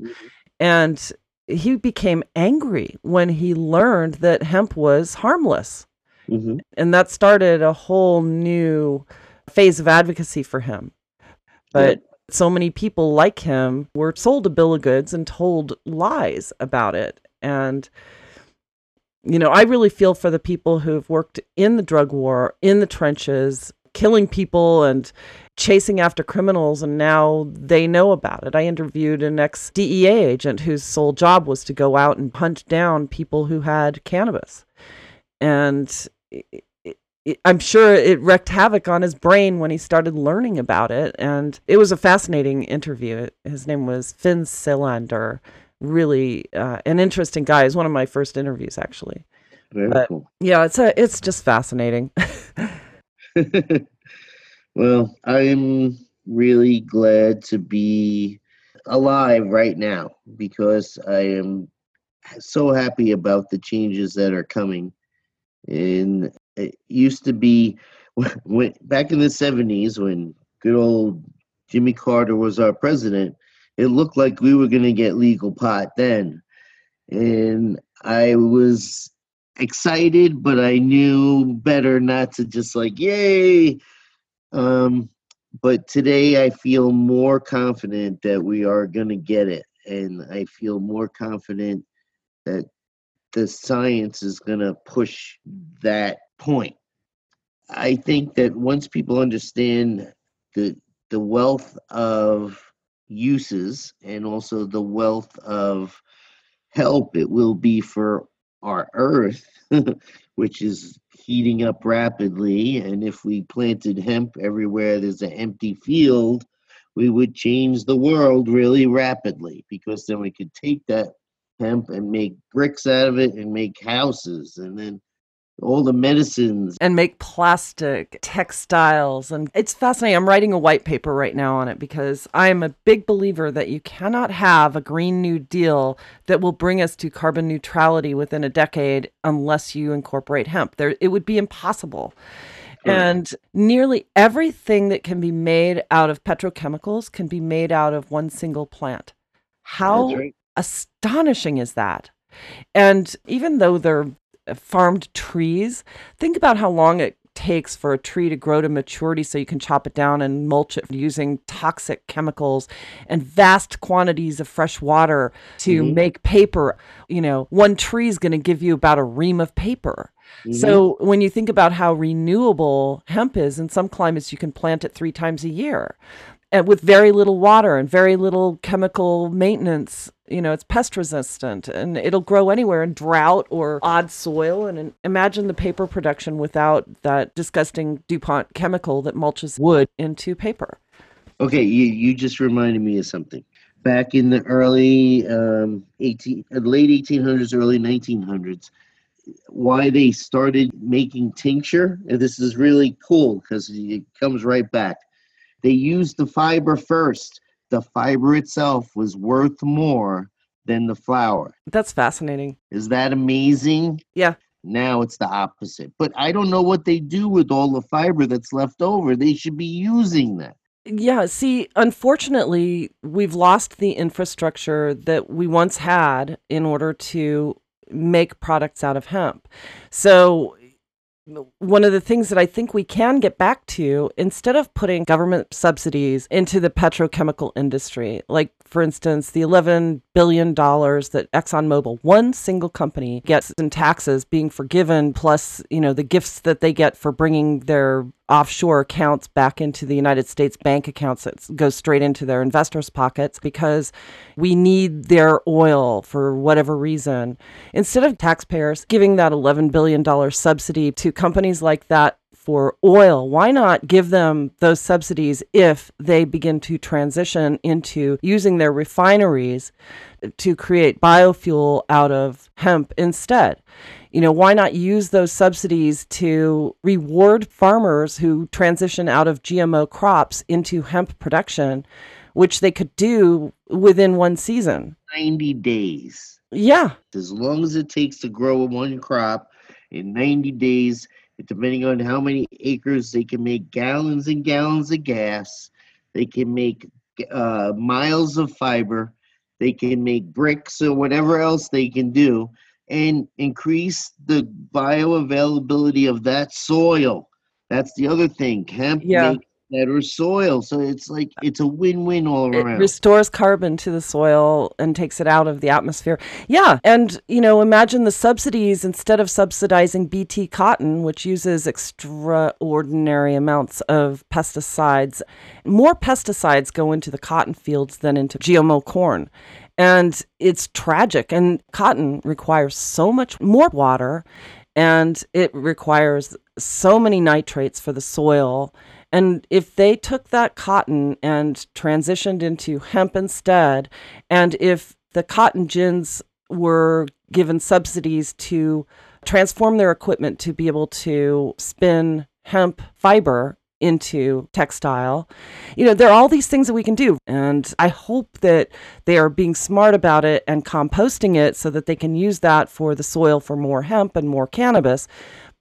And he became angry when he learned that hemp was harmless. Mhm. And that started a whole new phase of advocacy for him. But so many people like him were sold a bill of goods and told lies about it. And you know, I really feel for the people who've worked in the drug war, in the trenches, killing people and chasing after criminals, and now they know about it. I interviewed an ex DEA agent whose sole job was to go out and hunt down people who had cannabis. And it, it, it, I'm sure it wreaked havoc on his brain when he started learning about it. And it was a fascinating interview. His name was Finn Selander. Really uh, an interesting guy. He's one of my first interviews, actually. very But- cool Yeah, it's a, it's just fascinating. well i'm really glad to be alive right now because i am so happy about the changes that are coming. And it used to be when back in the 70s when good old jimmy carter was our president it looked like we were going to get legal pot then. And i was excited but i knew better not to just like yay! Um but today i feel more confident that we are going to get it and i feel more confident that the science is going to push that point. I think that once people understand the the wealth of uses and also the wealth of help it will be for our earth which is heating up rapidly and if we planted hemp everywhere there's an empty field we would change the world really rapidly because then we could take that hemp and make bricks out of it and make houses and then all the medicines. And make plastic textiles. And it's fascinating. I'm writing a white paper right now on it because i am a big believer that you cannot have a green new deal that will bring us to carbon neutrality within a decade unless you incorporate hemp. There it would be impossible. And nearly everything that can be made out of petrochemicals can be made out of one single plant. How right. astonishing is that? And even though they're farmed trees, think about how long it takes for a tree to grow to maturity so you can chop it down and mulch it using toxic chemicals and vast quantities of fresh water to Mhm. make paper. You know, one tree is going to give you about a ream of paper. So when you think about how renewable hemp is, in some climates you can plant it three times a year, and with very little water and very little chemical maintenance. You know, it's pest resistant and it'll grow anywhere in drought or odd soil. And, imagine the paper production without that disgusting DuPont chemical that mulches wood into paper. Okay, you, you just reminded me of something. Back in the early um, 18, uh, late 1800s, early 1900s, why they started making tincture, and this is really cool because it comes right back. They used the fiber first. The fiber itself was worth more than the flour. That's fascinating. Is that amazing? Yeah. Now it's the opposite. But I don't know what they do with all the fiber that's left over. They should be using that. Yeah, see, unfortunately, we've lost the infrastructure that we once had in order to make products out of hemp. So, one of the things that I think we can get back to, instead of putting government subsidies into the petrochemical industry, like for instance, the $11 billion that ExxonMobil, one single company, gets in taxes being forgiven, plus, you know, the gifts that they get for bringing their offshore accounts back into the United States bank accounts that goes straight into their investors' pockets because we need their oil for whatever reason. Instead of taxpayers giving that $11 billion subsidy to companies like that for oil, why not give them those subsidies if they begin to transition into using their refineries to create biofuel out of hemp instead? You know, why not use those subsidies to reward farmers who transition out of GMO crops into hemp production, which they could do within one season? 90 days. Yeah. As long as it takes to grow one crop in 90 days, depending on how many acres, they can make gallons and gallons of gas. They can make uh, miles of fiber. They can make bricks or whatever else they can do and increase the bioavailability of that soil. That's the other thing. Hemp Yeah. makes better soil. So it's like it's a win-win all It around. restores carbon to the soil and takes it out of the atmosphere. Yeah. And, you know, imagine the subsidies instead of subsidizing BT cotton, which uses extraordinary amounts of pesticides. More pesticides go into the cotton fields than into GMO corn. And it's tragic. And cotton requires so much more water and it requires so many nitrates for the soil. And if they took that cotton and transitioned into hemp instead, and if the cotton gins were given subsidies to transform their equipment to be able to spin hemp fiber into textile. You know, there are all these things that we can do. And I hope that they are being smart about it and composting it so that they can use that for the soil for more hemp and more cannabis.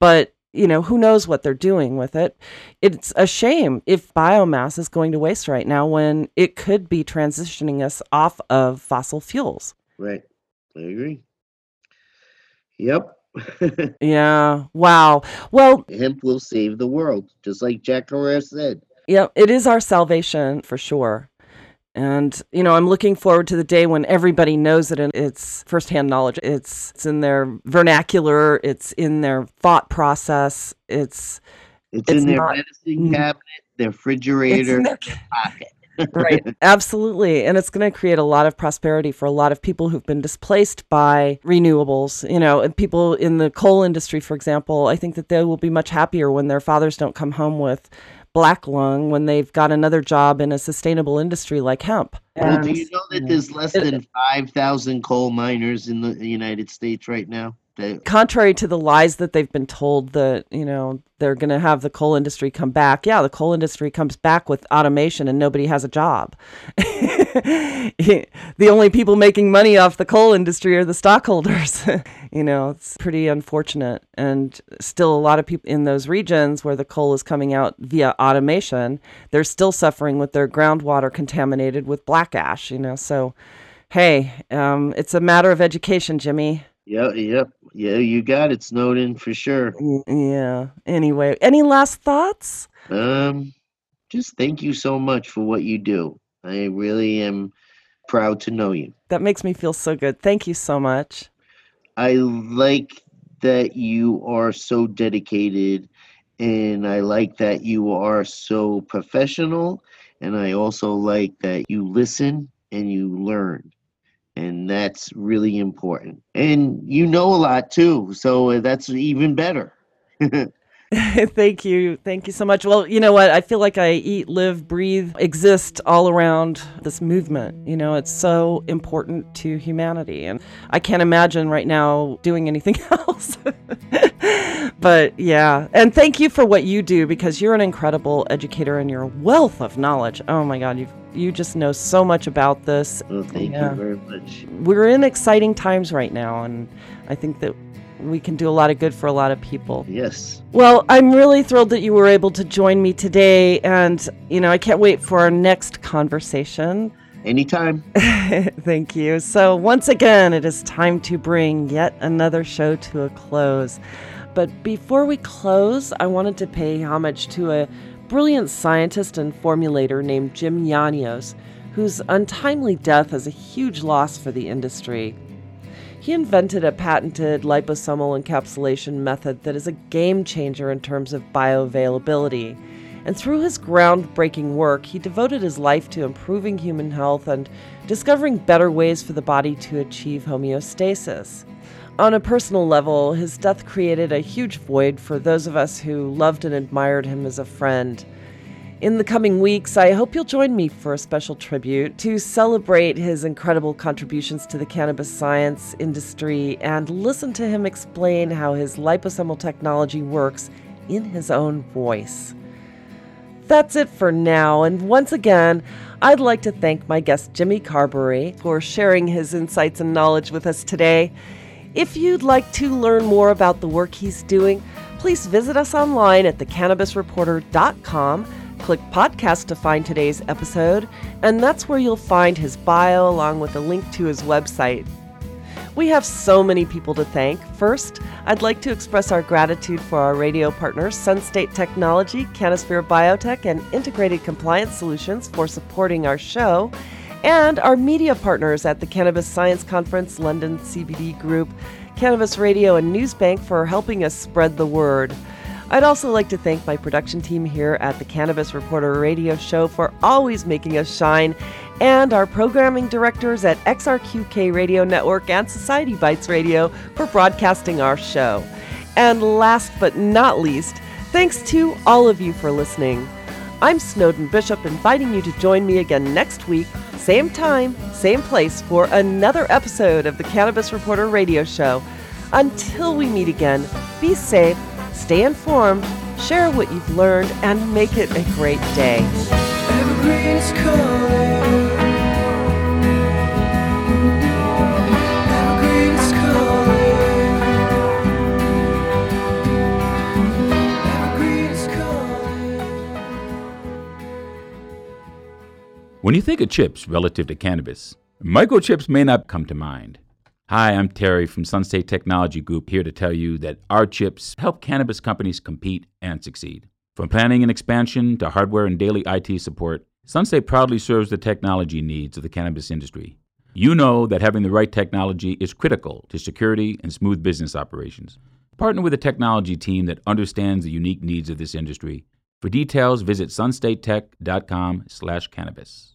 But you know, who knows what they're doing with it. It's a shame if biomass is going to waste right now when it could be transitioning us off of fossil fuels. Right. I agree. Yep. Yeah. Wow. Well, Hemp will save the world, just like Jack Herer said. yeah, it is our salvation for sure. And, you know, I'm looking forward to the day when everybody knows it and it's firsthand knowledge. It's, it's in their vernacular, it's in their thought process, it's, It's, It's in their not- medicine Mm. cabinet, their refrigerator, their their pocket. right absolutely and it's going to create a lot of prosperity for a lot of people who've been displaced by renewables you know and people in the coal industry for example i think that they will be much happier when their fathers don't come home with black lung when they've got another job in a sustainable industry like hemp. Well, do you know that there's less than 5,000 coal miners in the United States right now? That- contrary to the lies that they've been told that you know they're going to have the coal industry come back yeah the coal industry comes back with automation and nobody has a job. The only people making money off the coal industry are the stockholders. You know it's pretty unfortunate. And still a lot of people in those regions where the coal is coming out via automation they're still suffering with their groundwater contaminated with black ash you know so hey um, it's a matter of education jimmy Yep, yep, yeah. You got it, Snowden, for sure. Yeah. Anyway, any last thoughts? Um, just thank you so much for what you do. I really am proud to know you. That makes me feel so good. Thank you so much. I like that you are so dedicated and I like that you are so professional and I also like that you listen and you learn. And that's really important. And you know a lot too, so that's even better. Thank you. Thank you so much. Well, you know what? I feel like I eat, live, breathe, exist all around this movement. You know, it's so important to humanity. And I can't imagine right now doing anything else. but yeah. And thank you for what you do because you're an incredible educator and you're a wealth of knowledge. Oh my God. You you just know so much about this. Well, thank Yeah. you very much. We're in exciting times right now. And I think that we can do a lot of good for a lot of people. Yes. Well, I'm really thrilled that you were able to join me today. And, you know, I can't wait for our next conversation. Anytime. Thank you. So, once again, it is time to bring yet another show to a close. But before we close, I wanted to pay homage to a brilliant scientist and formulator named Jim Yanios, whose untimely death is a huge loss for the industry. He invented a patented liposomal encapsulation method that is a game changer in terms of bioavailability. And through his groundbreaking work, he devoted his life to improving human health and discovering better ways for the body to achieve homeostasis. On a personal level, his death created a huge void for those of us who loved and admired him as a friend. In the coming weeks, I hope you'll join me for a special tribute to celebrate his incredible contributions to the cannabis science industry and listen to him explain how his liposomal technology works in his own voice. That's it for now, and once again, I'd like to thank my guest Jimmy Carberry for sharing his insights and knowledge with us today. If you'd like to learn more about the work he's doing, please visit us online at thecannabisreporter.com. Click podcast to find today's episode, and that's where you'll find his bio along with a link to his website. We have so many people to thank. First, I'd like to express our gratitude for our radio partners, Sunstate Technology, Canisphere Biotech, and Integrated Compliance Solutions for supporting our show, and our media partners at the Cannabis Science Conference, London CBD Group, Cannabis Radio, and Newsbank for helping us spread the word. I'd also like to thank my production team here at the Cannabis Reporter Radio Show for always making us shine, and our programming directors at XRQK Radio Network and Society Bites Radio for broadcasting our show. And last but not least, thanks to all of you for listening. I'm Snowden Bishop, inviting you to join me again next week, same time, same place, for another episode of the Cannabis Reporter Radio Show. Until we meet again, be safe, stay informed, share what you've learned, and make it a great day. Calling. When you think of chips relative to cannabis, microchips may not come to mind. Hi, I'm Terry from Sunstate Technology Group here to tell you that our chips help cannabis companies compete and succeed. From planning and expansion to hardware and daily IT support, Sunstate proudly serves the technology needs of the cannabis industry. You know that having the right technology is critical to security and smooth business operations. Partner with a technology team that understands the unique needs of this industry. For details, visit sunstatetech.com/cannabis.